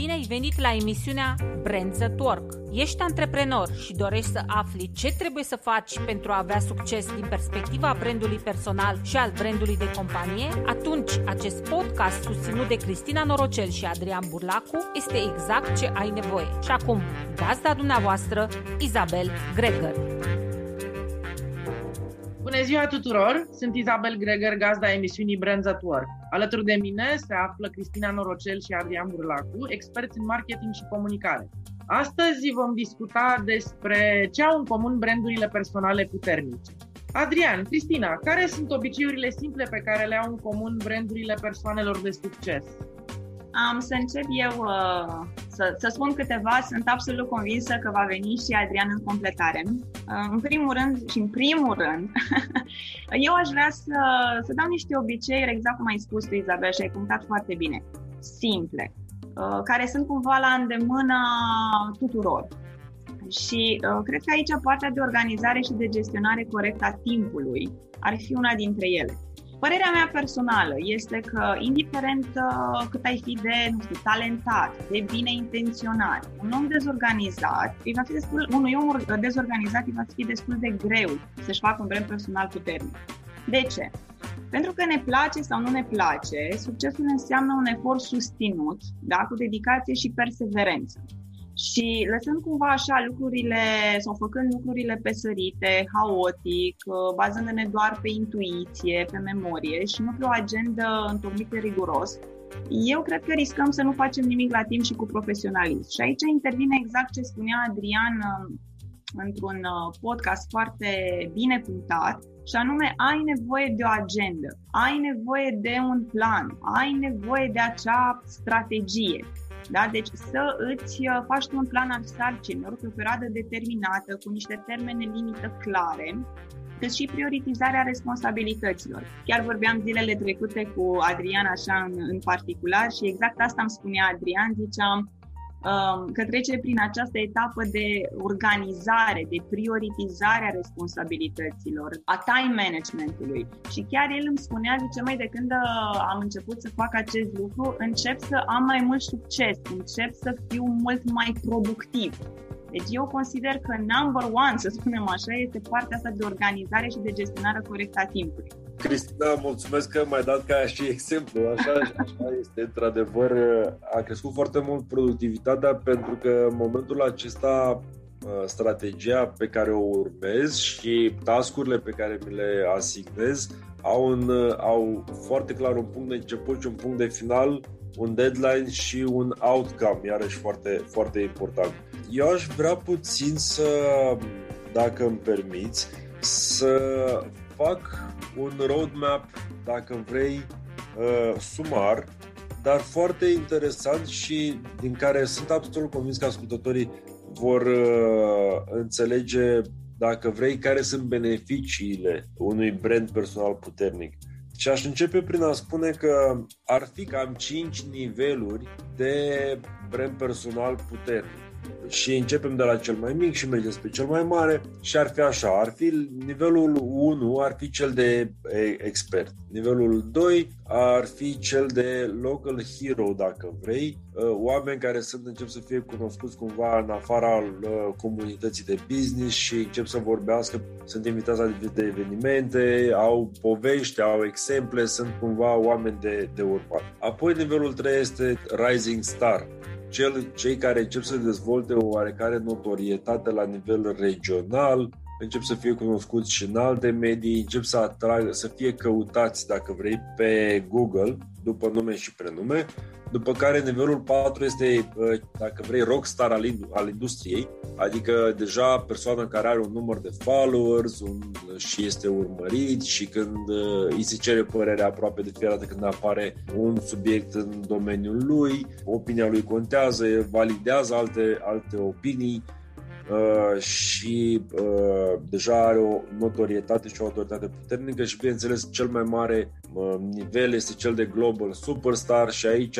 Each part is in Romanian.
Bine ai venit la emisiunea Brands at Work. Ești antreprenor și dorești să afli ce trebuie să faci pentru a avea succes din perspectiva brandului personal și al brandului de companie? Atunci, acest podcast susținut de Cristina Norocel și Adrian Burlacu este exact ce ai nevoie. Și acum, gazda dumneavoastră, Isabel Greger. Bună ziua tuturor! Sunt Isabel Greger, gazda emisiunii Brands at Work. Alături de mine se află Cristina Norocel și Adrian Burlacu, experți în marketing și comunicare. Astăzi vom discuta despre ce au în comun brandurile personale puternice. Adrian, Cristina, care sunt obiceiurile simple pe care le au în comun brandurile persoanelor de succes? Am să încep eu uh, să, să spun câteva. Sunt absolut convinsă că va veni și Adrian în completare. Uh, în primul rând și în primul rând, eu aș vrea să, să dau niște obiceiuri, exact cum ai spus tu, Izabel, și ai punctat foarte bine, simple, uh, care sunt cumva la îndemână tuturor. Și uh, cred că aici partea de organizare și de gestionare corectă a timpului ar fi una dintre ele. Părerea mea personală este că, indiferent uh, cât ai fi de, nu știu, talentat, de bine intenționat, un om dezorganizat, îi va fi destul, unui om dezorganizat îi va fi destul de greu să-și facă un brand personal puternic. De ce? Pentru că ne place sau nu ne place, succesul înseamnă un efort susținut, da, cu dedicație și perseverență. Și lăsând cumva așa lucrurile sau făcând lucrurile pe sărite, haotic, uh, bazându-ne doar pe intuiție, pe memorie și nu pe o agendă întocmită riguros, eu cred că riscăm să nu facem nimic la timp și cu profesionalism. Și aici intervine exact ce spunea Adrian uh, într-un uh, podcast foarte bine punctat, și anume ai nevoie de o agendă, ai nevoie de un plan, ai nevoie de acea strategie. Da? Deci să îți uh, faci un plan al sarcinilor pe o perioadă determinată, cu niște termene limită clare, cât și prioritizarea responsabilităților. Chiar vorbeam zilele trecute cu Adrian așa în, în particular și exact asta îmi spunea Adrian, ziceam, Um, că trece prin această etapă de organizare, de prioritizare a responsabilităților, a time managementului. Și chiar el îmi spunea, zice, mai de când uh, am început să fac acest lucru, încep să am mai mult succes, încep să fiu mult mai productiv. Deci eu consider că number one, să spunem așa, este partea asta de organizare și de gestionare corectă a timpului. Cristina, mulțumesc că m-ai dat ca și exemplu. Așa, așa este, într-adevăr, a crescut foarte mult productivitatea pentru că în momentul acesta uh, strategia pe care o urmez și tascurile pe care mi le asignez au, un, uh, au foarte clar un punct de început și un punct de final, un deadline și un outcome, iarăși foarte, foarte important. Eu aș vrea puțin să, dacă îmi permiți, să fac un roadmap, dacă vrei, uh, sumar, dar foarte interesant și din care sunt absolut convins că ascultătorii vor uh, înțelege, dacă vrei, care sunt beneficiile unui brand personal puternic. Și aș începe prin a spune că ar fi cam 5 niveluri de brand personal puternic și începem de la cel mai mic și mergem spre cel mai mare și ar fi așa, ar fi nivelul 1 ar fi cel de expert, nivelul 2 ar fi cel de local hero dacă vrei, oameni care sunt încep să fie cunoscuți cumva în afara comunității de business și încep să vorbească, sunt invitați la de evenimente, au povești, au exemple, sunt cumva oameni de, de urmat. Apoi nivelul 3 este Rising Star, cel, cei care încep să dezvolte o oarecare notorietate la nivel regional, încep să fie cunoscuți și în alte medii, încep să atragă, să fie căutați, dacă vrei, pe Google, după nume și prenume, după care nivelul 4 este, uh, dacă vrei, rockstar al, al industriei, adică deja persoana care are un număr de followers un, și este urmărit și când uh, îi se cere părerea aproape de fiecare dată când apare un subiect în domeniul lui, opinia lui contează, validează alte, alte opinii, Uh, și uh, deja are o notorietate și o autoritate puternică și bineînțeles cel mai mare uh, nivel este cel de Global Superstar și aici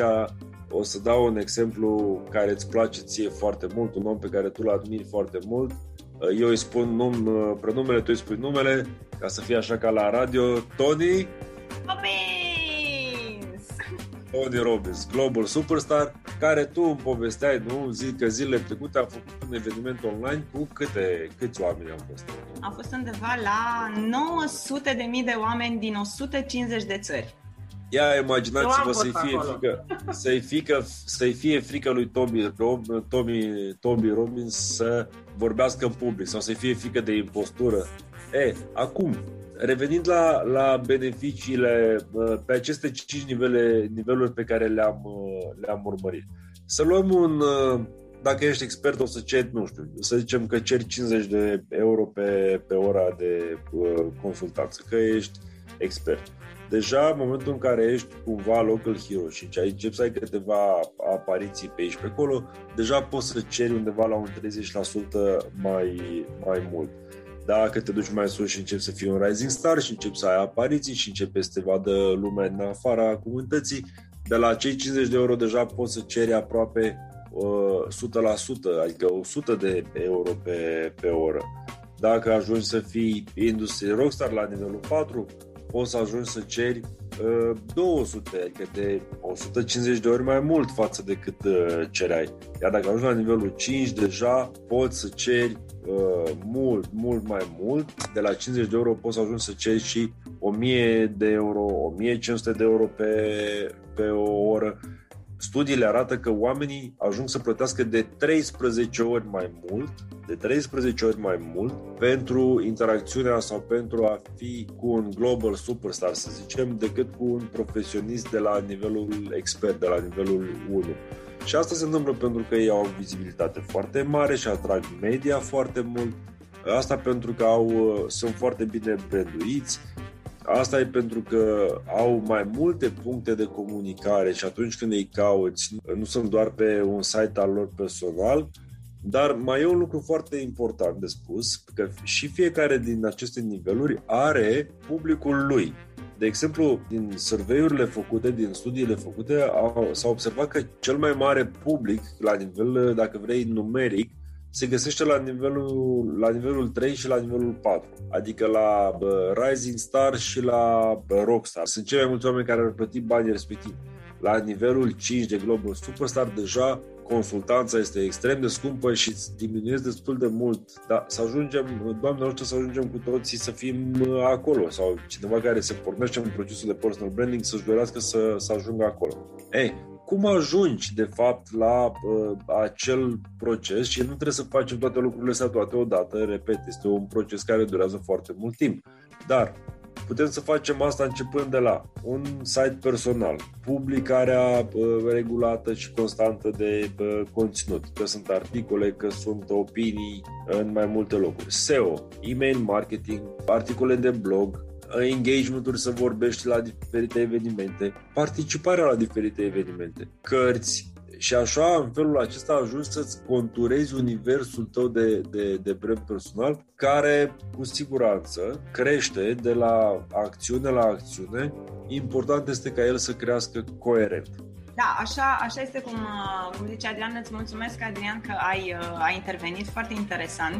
o să dau un exemplu care îți place ție foarte mult, un om pe care tu îl admiri foarte mult. Uh, eu îi spun num, uh, prenumele, tu îi spui numele, ca să fie așa ca la radio. Tony? Robbins! Tony Robbins, Global Superstar, care tu îmi povesteai, nu? Zic că zilele trecute a făcut un eveniment online cu câte, câți oameni au fost? A fost undeva la 900 de mii de oameni din 150 de țări. Ia imaginați-vă să-i fie, frică, să-i, frică, să-i fie frică lui Toby, Toby, Toby Robbins să vorbească în public sau să-i fie frică de impostură. E, acum, revenind la, la beneficiile pe aceste cinci nivele, niveluri pe care le-am, le-am urmărit. Să luăm un, dacă ești expert, o să ceri, nu știu, să zicem că ceri 50 de euro pe, pe ora de uh, consultanță, că ești expert. Deja în momentul în care ești cumva local hero și ai încep să ai câteva apariții pe aici pe acolo, deja poți să ceri undeva la un 30% mai, mai mult. Dacă te duci mai sus și începi să fii un rising star și începi să ai apariții și începi să te vadă lumea în afara comunității, de la cei 50 de euro deja poți să ceri aproape uh, 100%, adică 100 de euro pe, pe oră. Dacă ajungi să fii industrie rockstar la nivelul 4, poți să ajungi să ceri uh, 200, adică de 150 de ori mai mult față de cât uh, cereai. Iar dacă ajungi la nivelul 5, deja poți să ceri uh, mult, mult mai mult. De la 50 de euro poți să ajungi să ceri și 1000 de euro, 1500 de euro pe, pe o oră. Studiile arată că oamenii ajung să plătească de 13 ori mai mult, de 13 ori mai mult pentru interacțiunea sau pentru a fi cu un global superstar, să zicem, decât cu un profesionist de la nivelul expert, de la nivelul 1. Și asta se întâmplă pentru că ei au o vizibilitate foarte mare și atrag media foarte mult. Asta pentru că au, sunt foarte bine branduiți, Asta e pentru că au mai multe puncte de comunicare și atunci când îi cauți, nu sunt doar pe un site al lor personal, dar mai e un lucru foarte important de spus, că și fiecare din aceste niveluri are publicul lui. De exemplu, din survey-urile făcute, din studiile făcute, au, s-a observat că cel mai mare public, la nivel, dacă vrei, numeric, se găsește la nivelul, la nivelul 3 și la nivelul 4, adică la bă, Rising Star și la bă, Rockstar. Sunt cei mai mulți oameni care au plătit banii respectivi. La nivelul 5 de Global Superstar deja consultanța este extrem de scumpă și diminuezi destul de mult. Dar să ajungem, Doamne ajută să ajungem cu toții să fim acolo sau cineva care se pornește în procesul de personal branding să-și dorească să, să ajungă acolo. Ei, cum ajungi, de fapt, la uh, acel proces și nu trebuie să facem toate lucrurile astea toate odată, repet, este un proces care durează foarte mult timp. Dar putem să facem asta începând de la un site personal, publicarea uh, regulată și constantă de uh, conținut, că sunt articole, că sunt opinii în mai multe locuri, SEO, email marketing, articole de blog, engagement-uri să vorbești la diferite evenimente, participarea la diferite evenimente, cărți, și așa, în felul acesta, ajungi să-ți conturezi universul tău de, de, de brand personal, care, cu siguranță, crește de la acțiune la acțiune. Important este ca el să crească coerent. Da, așa, așa este cum, uh, cum zice Adrian. Îți mulțumesc, Adrian, că ai, uh, ai intervenit. Foarte interesant.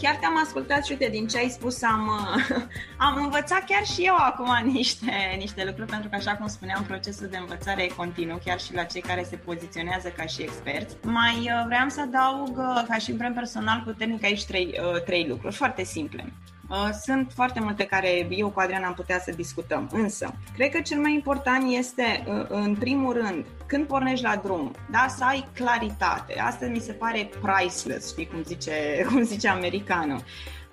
Chiar te-am ascultat și uite, din ce ai spus am, uh, am învățat chiar și eu acum niște, niște lucruri, pentru că, așa cum spuneam, procesul de învățare e continuu, chiar și la cei care se poziționează ca și experți. Mai vreau să adaug, ca și brand personal puternic, aici trei, trei lucruri foarte simple. Uh, sunt foarte multe care eu cu Adrian am putea să discutăm, însă cred că cel mai important este, uh, în primul rând, când pornești la drum, da, să ai claritate. Asta mi se pare priceless, știi cum zice, cum zice americanul.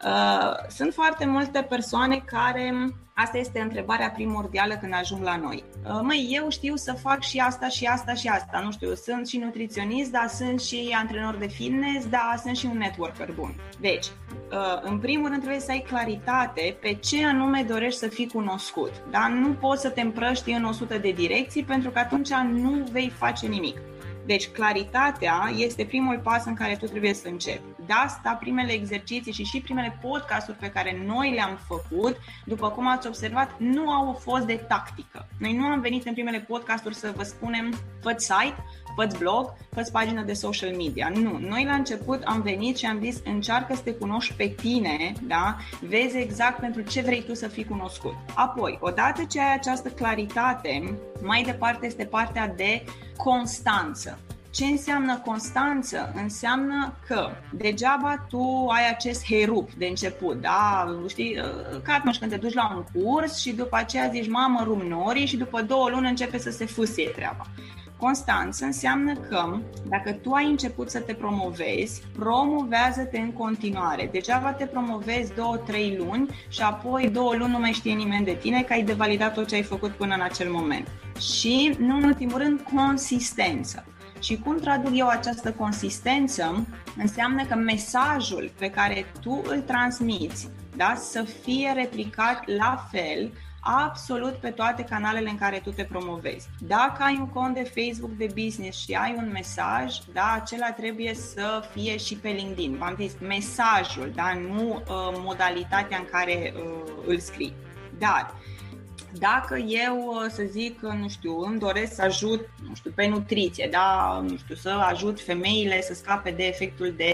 Uh, sunt foarte multe persoane care Asta este întrebarea primordială când ajung la noi. Uh, măi, eu știu să fac și asta și asta și asta. Nu știu, sunt și nutriționist, dar sunt și antrenor de fitness, dar sunt și un networker bun. Deci, uh, în primul rând trebuie să ai claritate pe ce anume dorești să fii cunoscut. Da? Nu poți să te împrăști în 100 de direcții pentru că atunci nu vei face nimic. Deci claritatea este primul pas în care tu trebuie să începi. De asta, primele exerciții și și primele podcasturi pe care noi le-am făcut, după cum ați observat, nu au fost de tactică. Noi nu am venit în primele podcasturi să vă spunem fă site, fă blog, fă pagină de social media. Nu, noi la început am venit și am zis încearcă să te cunoști pe tine, da? Vezi exact pentru ce vrei tu să fii cunoscut. Apoi, odată ce ai această claritate, mai departe este partea de constanță. Ce înseamnă constanță? Înseamnă că degeaba tu ai acest herup de început, da? Știi, ca atunci când te duci la un curs și după aceea zici, mamă, rum norii și după două luni începe să se fusie treaba. Constanță înseamnă că dacă tu ai început să te promovezi, promovează-te în continuare. Degeaba te promovezi două, trei luni și apoi două luni nu mai știe nimeni de tine că ai devalidat tot ce ai făcut până în acel moment. Și, nu în ultimul rând, consistență. Și cum traduc eu această consistență? Înseamnă că mesajul pe care tu îl transmiți da, să fie replicat la fel absolut pe toate canalele în care tu te promovezi. Dacă ai un cont de Facebook de business și ai un mesaj, da, acela trebuie să fie și pe LinkedIn. V-am zis mesajul, da, nu uh, modalitatea în care uh, îl scrii. Dar dacă eu, să zic, nu știu, îmi doresc să ajut, nu știu, pe nutriție, da, nu știu, să ajut femeile să scape de efectul de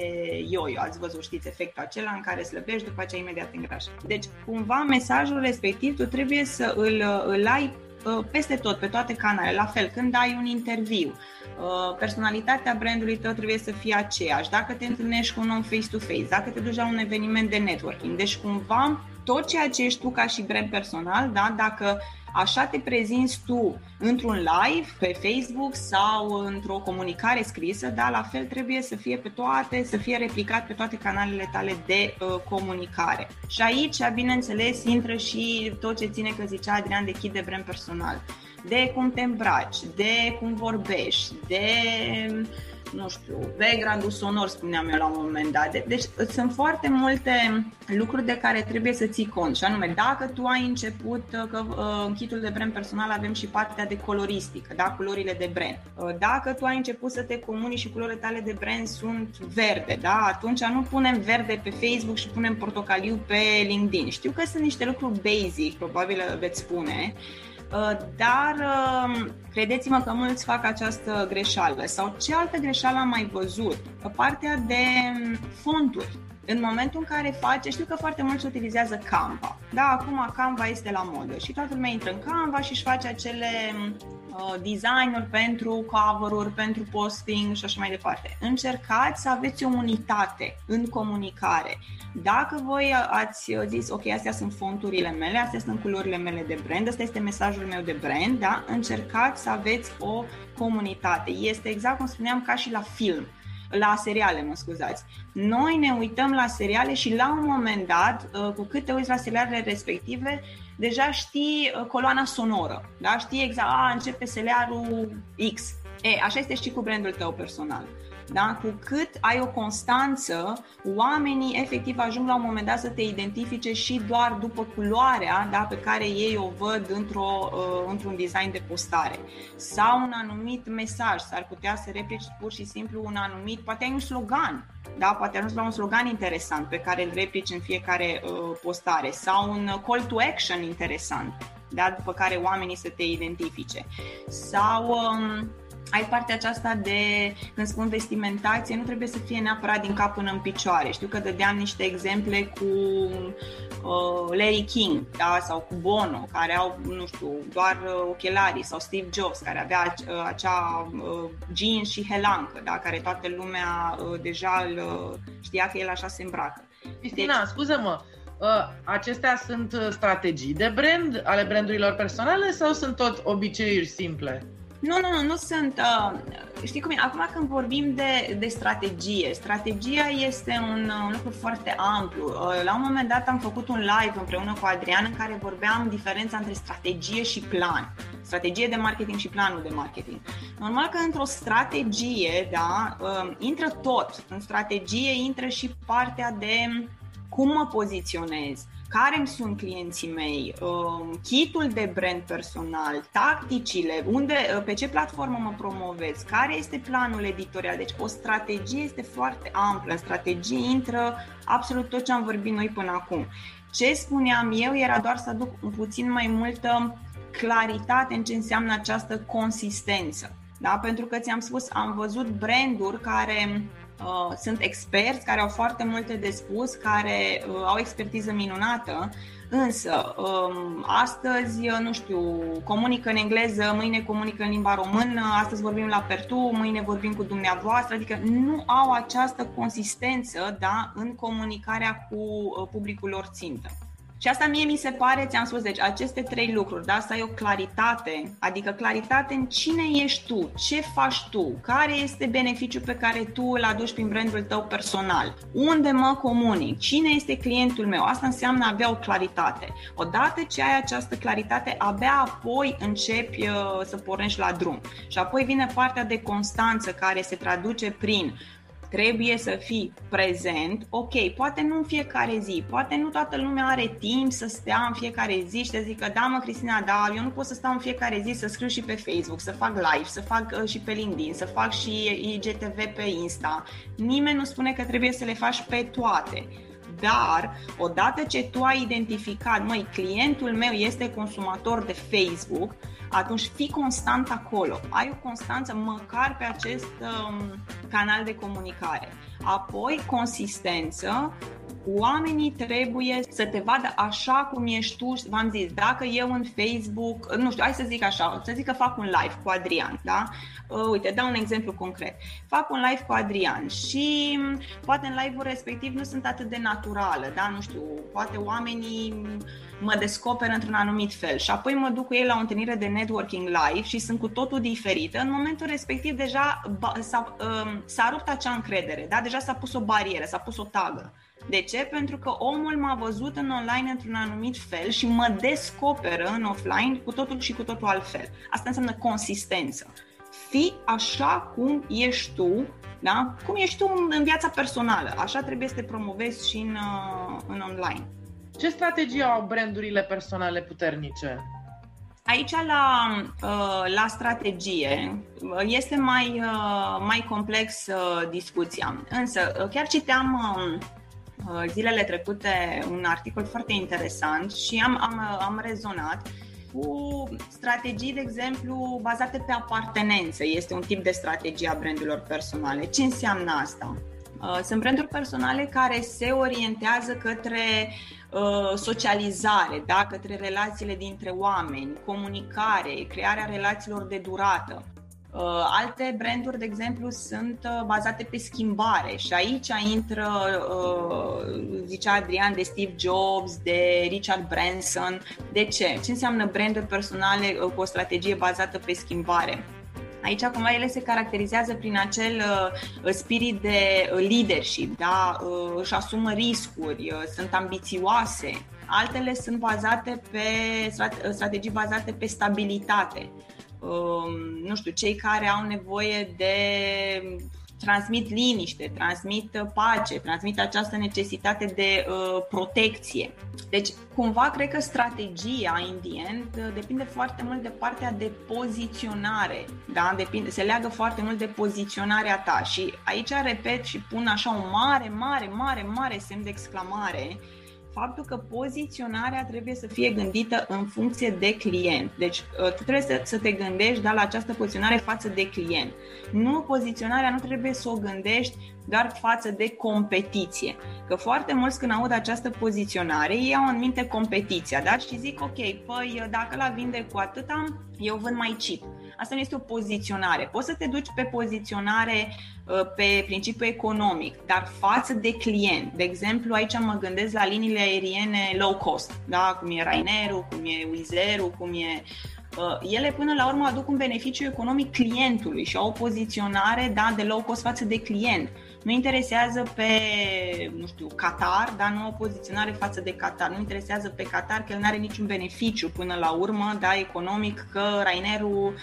yo-yo, ați văzut, știți, efectul acela în care slăbești, după aceea imediat îngrași. Deci, cumva, mesajul respectiv tu trebuie să îl, îl ai uh, peste tot, pe toate canalele. La fel, când ai un interviu, uh, personalitatea brandului tău trebuie să fie aceeași. Dacă te întâlnești cu un om face-to-face, dacă te duci la un eveniment de networking, deci cumva tot ceea ce ești tu ca și brand personal, da? dacă așa te prezinți tu într-un live pe Facebook sau într-o comunicare scrisă, da, la fel trebuie să fie pe toate, să fie replicat pe toate canalele tale de uh, comunicare. Și aici, bineînțeles, intră și tot ce ține, că zicea Adrian, de kit de brand personal. De cum te îmbraci, de cum vorbești, de nu știu, background-ul sonor, spuneam eu la un moment dat. Deci sunt foarte multe lucruri de care trebuie să ții cont. Și anume, dacă tu ai început, uh, că uh, în kitul de brand personal avem și partea de coloristică, da, culorile de brand. Uh, dacă tu ai început să te comuni și culorile tale de brand sunt verde, da, atunci nu punem verde pe Facebook și punem portocaliu pe LinkedIn. Știu că sunt niște lucruri basic, probabil veți spune, Uh, dar um, credeți-mă că mulți fac această greșeală. Sau ce altă greșeală am mai văzut? Partea de um, fonturi. În momentul în care face, știu că foarte mulți utilizează Canva. Da, acum Canva este la modă și toată lumea intră în Canva și își face acele um, uh, designuri pentru cover-uri, pentru posting și așa mai departe. Încercați să aveți o unitate în comunicare. Dacă voi ați zis, ok, astea sunt fonturile mele, astea sunt culorile mele de brand, asta este mesajul meu de brand, da? încercați să aveți o comunitate. Este exact cum spuneam ca și la film la seriale, mă scuzați. Noi ne uităm la seriale și la un moment dat, uh, cu cât te uiți la serialele respective, deja știi uh, coloana sonoră, da? Știi exact, a, începe serialul X. E, așa este și cu brandul tău personal. Da? Cu cât ai o constanță, oamenii efectiv ajung la un moment dat să te identifice și doar după culoarea da, pe care ei o văd într-o, uh, într-un design de postare. Sau un anumit mesaj, s-ar putea să replici pur și simplu un anumit, poate ai un slogan, da? poate ajungi la un slogan interesant pe care îl replici în fiecare uh, postare sau un call to action interesant, da? după care oamenii să te identifice. Sau um, ai partea aceasta de, când spun vestimentație, nu trebuie să fie neapărat din cap până în picioare. Știu că dădeam niște exemple cu uh, Larry King da? sau cu Bono, care au, nu știu, doar uh, ochelarii, sau Steve Jobs, care avea uh, acea uh, jeans și helancă, da? care toată lumea uh, deja îl, uh, știa că el așa se îmbracă. Cristina, deci... scuză-mă, uh, acestea sunt uh, strategii de brand ale brandurilor personale sau sunt tot obiceiuri simple? Nu, nu, nu, nu sunt. Uh, știi cum e? Acum când vorbim de, de strategie, strategia este un, uh, un lucru foarte amplu. Uh, la un moment dat am făcut un live împreună cu Adrian în care vorbeam diferența între strategie și plan. Strategie de marketing și planul de marketing. Normal că într-o strategie, da, uh, intră tot. În strategie intră și partea de cum mă poziționez, care îmi sunt clienții mei, um, kitul de brand personal, tacticile, unde, uh, pe ce platformă mă promovez, care este planul editorial. Deci o strategie este foarte amplă. În strategie intră absolut tot ce am vorbit noi până acum. Ce spuneam eu era doar să aduc un puțin mai multă claritate în ce înseamnă această consistență. Da? Pentru că ți-am spus, am văzut branduri care Uh, sunt experți care au foarte multe de spus, care uh, au expertiză minunată, însă um, astăzi, uh, nu știu, comunică în engleză, mâine comunică în limba română, astăzi vorbim la Pertu, mâine vorbim cu dumneavoastră, adică nu au această consistență da, în comunicarea cu uh, publicul lor țintă. Și asta mie mi se pare, ți-am spus, deci aceste trei lucruri, da, să ai o claritate, adică claritate în cine ești tu, ce faci tu, care este beneficiul pe care tu îl aduci prin brandul tău personal, unde mă comunic, cine este clientul meu, asta înseamnă a avea o claritate. Odată ce ai această claritate, abia apoi începi uh, să pornești la drum. Și apoi vine partea de constanță care se traduce prin trebuie să fii prezent, ok, poate nu în fiecare zi, poate nu toată lumea are timp să stea în fiecare zi și să zică, da mă Cristina, da, eu nu pot să stau în fiecare zi să scriu și pe Facebook, să fac live, să fac uh, și pe LinkedIn, să fac și IGTV pe Insta. Nimeni nu spune că trebuie să le faci pe toate. Dar, odată ce tu ai identificat, măi, clientul meu este consumator de Facebook, atunci fii constant acolo. Ai o constanță măcar pe acest um, canal de comunicare. Apoi, consistență, oamenii trebuie să te vadă așa cum ești tu, v-am zis, dacă eu în Facebook, nu știu, hai să zic așa, să zic că fac un live cu Adrian, da? Uh, uite, dau un exemplu concret. Fac un live cu Adrian și poate în live-ul respectiv nu sunt atât de naturală, da? Nu știu, poate oamenii mă descoperă într-un anumit fel și apoi mă duc cu ei la o întâlnire de networking live și sunt cu totul diferită, în momentul respectiv deja s-a, um, s-a rupt acea încredere, da? deja s-a pus o barieră, s-a pus o tagă. De ce? Pentru că omul m-a văzut în online într-un anumit fel și mă descoperă în offline cu totul și cu totul altfel. Asta înseamnă consistență. Fii așa cum ești tu, da? cum ești tu în viața personală. Așa trebuie să te promovezi și în, uh, în online. Ce strategie au brandurile personale puternice? Aici la, uh, la strategie uh, este mai, mai complex discuția. Însă chiar citeam um, zilele trecute un articol foarte interesant și am, am, am rezonat cu strategii, de exemplu, bazate pe apartenență. Este un tip de strategie a brandurilor personale. Ce înseamnă asta? Sunt branduri personale care se orientează către Uh, socializare, da? către relațiile dintre oameni, comunicare, crearea relațiilor de durată. Uh, alte branduri, de exemplu, sunt uh, bazate pe schimbare și aici intră, zicea Adrian, de Steve Jobs, de Richard Branson. De ce? Ce înseamnă branduri personale cu o strategie bazată pe schimbare? Aici cumva ele se caracterizează prin acel uh, spirit de uh, leadership, da? uh, își asumă riscuri, uh, sunt ambițioase. Altele sunt bazate pe uh, strategii bazate pe stabilitate. Uh, nu știu, cei care au nevoie de transmit liniște, transmit uh, pace, transmit această necesitate de uh, protecție. Deci, cumva, cred că strategia, in the end, uh, depinde foarte mult de partea de poziționare, da? Depinde, se leagă foarte mult de poziționarea ta și aici repet și pun așa un mare, mare, mare, mare semn de exclamare faptul că poziționarea trebuie să fie gândită în funcție de client. Deci uh, tu trebuie să, să te gândești da, la această poziționare față de client. Nu poziționarea nu trebuie să o gândești doar față de competiție. Că foarte mulți când aud această poziționare, ei au în minte competiția, da? Și zic, ok, păi dacă la vinde cu atâta, eu vând mai cheap. Asta nu este o poziționare. Poți să te duci pe poziționare uh, pe principiu economic, dar față de client. De exemplu, aici mă gândesc la liniile aeriene low cost, da? cum e ryanair cum e Wizz cum e uh, ele până la urmă aduc un beneficiu economic clientului și au o poziționare da, de low cost față de client nu interesează pe, nu știu, Qatar, dar nu o poziționare față de Qatar. Nu interesează pe Qatar că el nu are niciun beneficiu până la urmă, da, economic, că ryanair uh,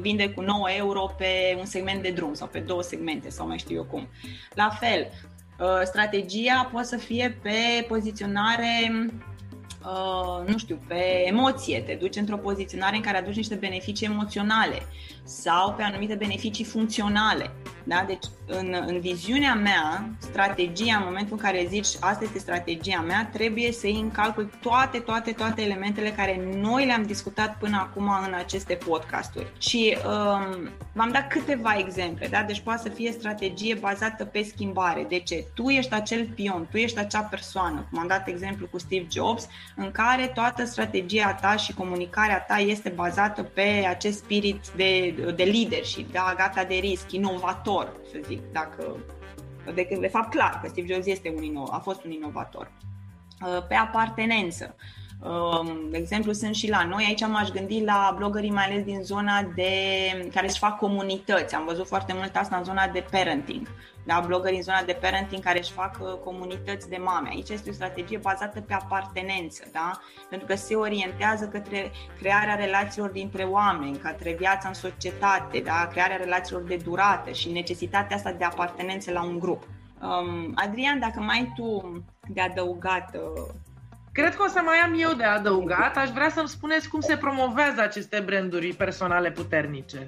vinde cu 9 euro pe un segment de drum sau pe două segmente sau mai știu eu cum. La fel, uh, strategia poate să fie pe poziționare Uh, nu știu, pe emoție, te duci într-o poziționare în care aduci niște beneficii emoționale sau pe anumite beneficii funcționale. Da? Deci, în, în viziunea mea, strategia, în momentul în care zici asta este strategia mea, trebuie să iei în calcul toate, toate, toate elementele care noi le-am discutat până acum în aceste podcasturi. Și um, v-am dat câteva exemple, da? Deci poate să fie strategie bazată pe schimbare. De ce? Tu ești acel pion, tu ești acea persoană, cum am dat exemplu cu Steve Jobs, în care toată strategia ta și comunicarea ta este bazată pe acest spirit de, de leadership, da? gata de risc, inovator inovator, să zic, dacă de, de fapt clar că Steve Jobs este un ino- a fost un inovator. Uh, pe apartenență. Um, de exemplu, sunt și la noi, aici m-aș gândi la blogării mai ales din zona de care își fac comunități. Am văzut foarte mult asta în zona de parenting da, blogări în zona de parenting care își fac uh, comunități de mame. Aici este o strategie bazată pe apartenență, da? pentru că se orientează către crearea relațiilor dintre oameni, către viața în societate, da? crearea relațiilor de durată și necesitatea asta de apartenență la un grup. Um, Adrian, dacă mai ai tu de adăugat uh, Cred că o să mai am eu de adăugat. Aș vrea să-mi spuneți cum se promovează aceste branduri personale puternice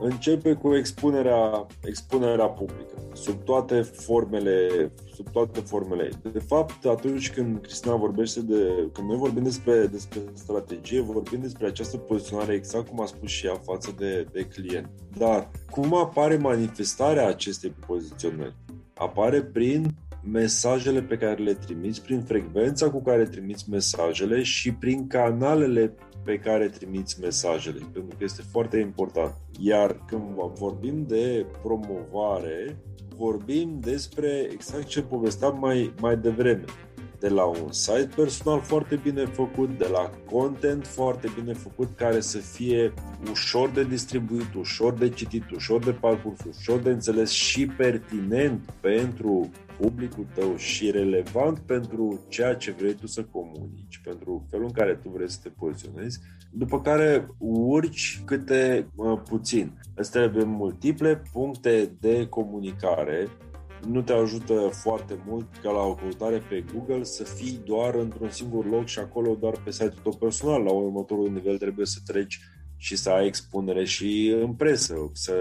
începe cu expunerea, expunerea publică, sub toate formele, sub toate formele. De fapt, atunci când Cristina vorbește de, când noi vorbim despre, despre strategie, vorbim despre această poziționare exact cum a spus și ea față de, de client. Dar cum apare manifestarea acestei poziționări? Apare prin mesajele pe care le trimiți, prin frecvența cu care trimiți mesajele și prin canalele pe care trimiți mesajele, pentru că este foarte important. Iar când vorbim de promovare, vorbim despre exact ce povesteam mai, mai devreme. De la un site personal foarte bine făcut, de la content foarte bine făcut, care să fie ușor de distribuit, ușor de citit, ușor de parcurs, ușor de înțeles și pertinent pentru publicul tău și relevant pentru ceea ce vrei tu să comunici, pentru felul în care tu vrei să te poziționezi, după care urci câte uh, puțin. Îți trebuie multiple puncte de comunicare nu te ajută foarte mult ca la o căutare pe Google să fii doar într-un singur loc și acolo doar pe site-ul tău personal. La următorul nivel trebuie să treci și să ai expunere și în presă, să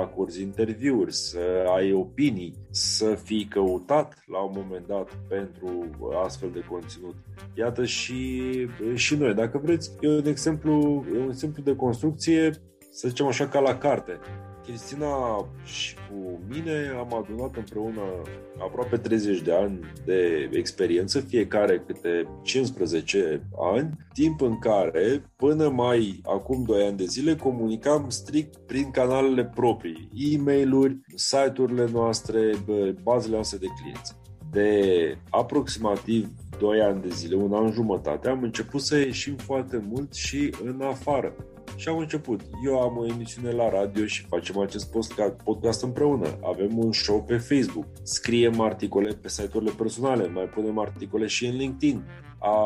acurzi interviuri, să ai opinii, să fii căutat la un moment dat pentru astfel de conținut. Iată și, și noi. Dacă vreți, e un exemplu, e un exemplu de construcție, să zicem așa, ca la carte. Cristina și cu mine am adunat împreună aproape 30 de ani de experiență, fiecare câte 15 ani, timp în care, până mai acum 2 ani de zile, comunicam strict prin canalele proprii, e-mail-uri, site-urile noastre, bazele noastre de clienți. De aproximativ 2 ani de zile, un an jumătate, am început să ieșim foarte mult și în afară și am început. Eu am o emisiune la radio și facem acest podcast împreună. Avem un show pe Facebook. Scriem articole pe site-urile personale, mai punem articole și în LinkedIn.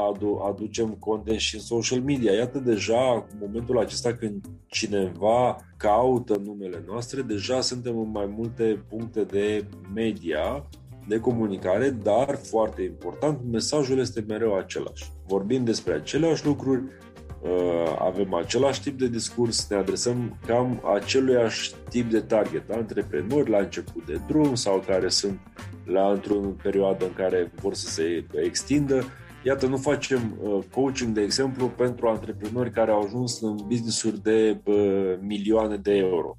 adu- aducem content și în social media. Iată deja, în momentul acesta când cineva caută numele noastre, deja suntem în mai multe puncte de media, de comunicare, dar foarte important, mesajul este mereu același. Vorbim despre aceleași lucruri, uh, avem același tip de discurs, ne adresăm cam aceluiași tip de target, antreprenori la început de drum sau care sunt la într-o perioadă în care vor să se extindă. Iată, nu facem uh, coaching, de exemplu, pentru antreprenori care au ajuns în business-uri de uh, milioane de euro.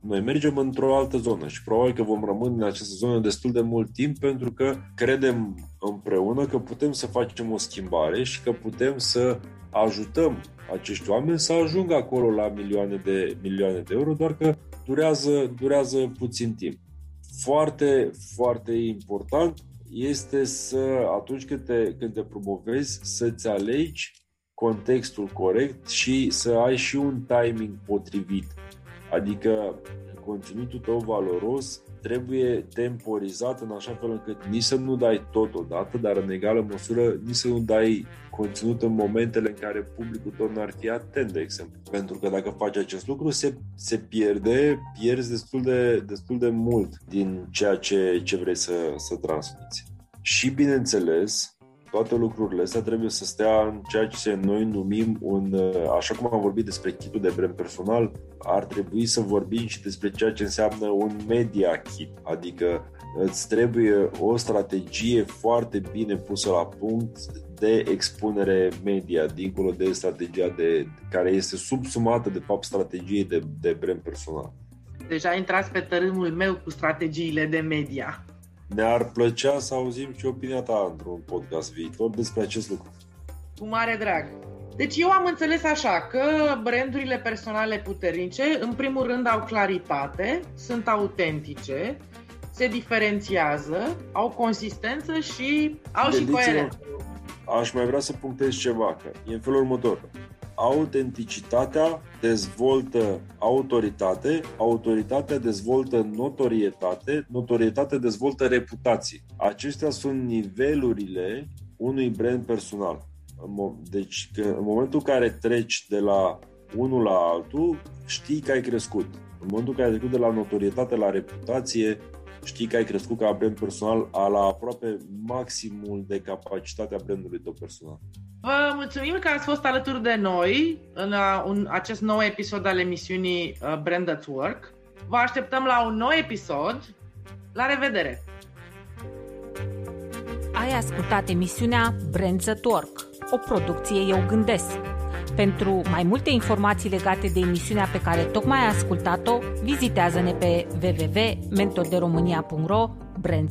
Noi mergem într-o altă zonă și probabil că vom rămâne în această zonă destul de mult timp pentru că credem împreună că putem să facem o schimbare și că putem să ajutăm acești oameni să ajungă acolo la milioane de, milioane de euro, doar că durează, durează puțin timp. Foarte, foarte important este să, atunci când te, când te promovezi, să-ți alegi contextul corect și să ai și un timing potrivit. Adică conținutul tău valoros trebuie temporizat în așa fel încât nici să nu dai tot odată, dar în egală măsură nici să nu dai conținut în momentele în care publicul tău n-ar fi atent, de exemplu. Pentru că dacă faci acest lucru, se, se pierde, pierzi destul de, destul de mult din ceea ce, ce vrei să, să transmiți. Și, bineînțeles, toate lucrurile astea trebuie să stea în ceea ce noi numim un, uh, așa cum am vorbit despre kitul de brand personal, ar trebui să vorbim și despre ceea ce înseamnă un media kit, adică îți trebuie o strategie foarte bine pusă la punct de expunere media, dincolo de strategia de, care este subsumată de fapt strategiei de, de brand personal. Deja intrați pe tărâmul meu cu strategiile de media. Ne-ar plăcea să auzim și opinia ta într-un podcast viitor despre acest lucru. Cu mare drag. Deci eu am înțeles așa că brandurile personale puternice, în primul rând, au claritate, sunt autentice, se diferențiază, au consistență și au și coerență. Aș mai vrea să punctez ceva, că e în felul următor autenticitatea dezvoltă autoritate, autoritatea dezvoltă notorietate, notorietate dezvoltă reputație. Acestea sunt nivelurile unui brand personal. Deci, că în momentul în care treci de la unul la altul, știi că ai crescut. În momentul în care ai trecut de la notorietate la reputație, știi că ai crescut ca brand personal la aproape maximul de capacitatea brandului tău personal. Vă mulțumim că ați fost alături de noi în un, acest nou episod al emisiunii uh, Brand at Work. Vă așteptăm la un nou episod. La revedere! Ai ascultat emisiunea Brand at Work, o producție Eu Gândesc. Pentru mai multe informații legate de emisiunea pe care tocmai ai ascultat-o, vizitează-ne pe www.mentorderomania.ro Brand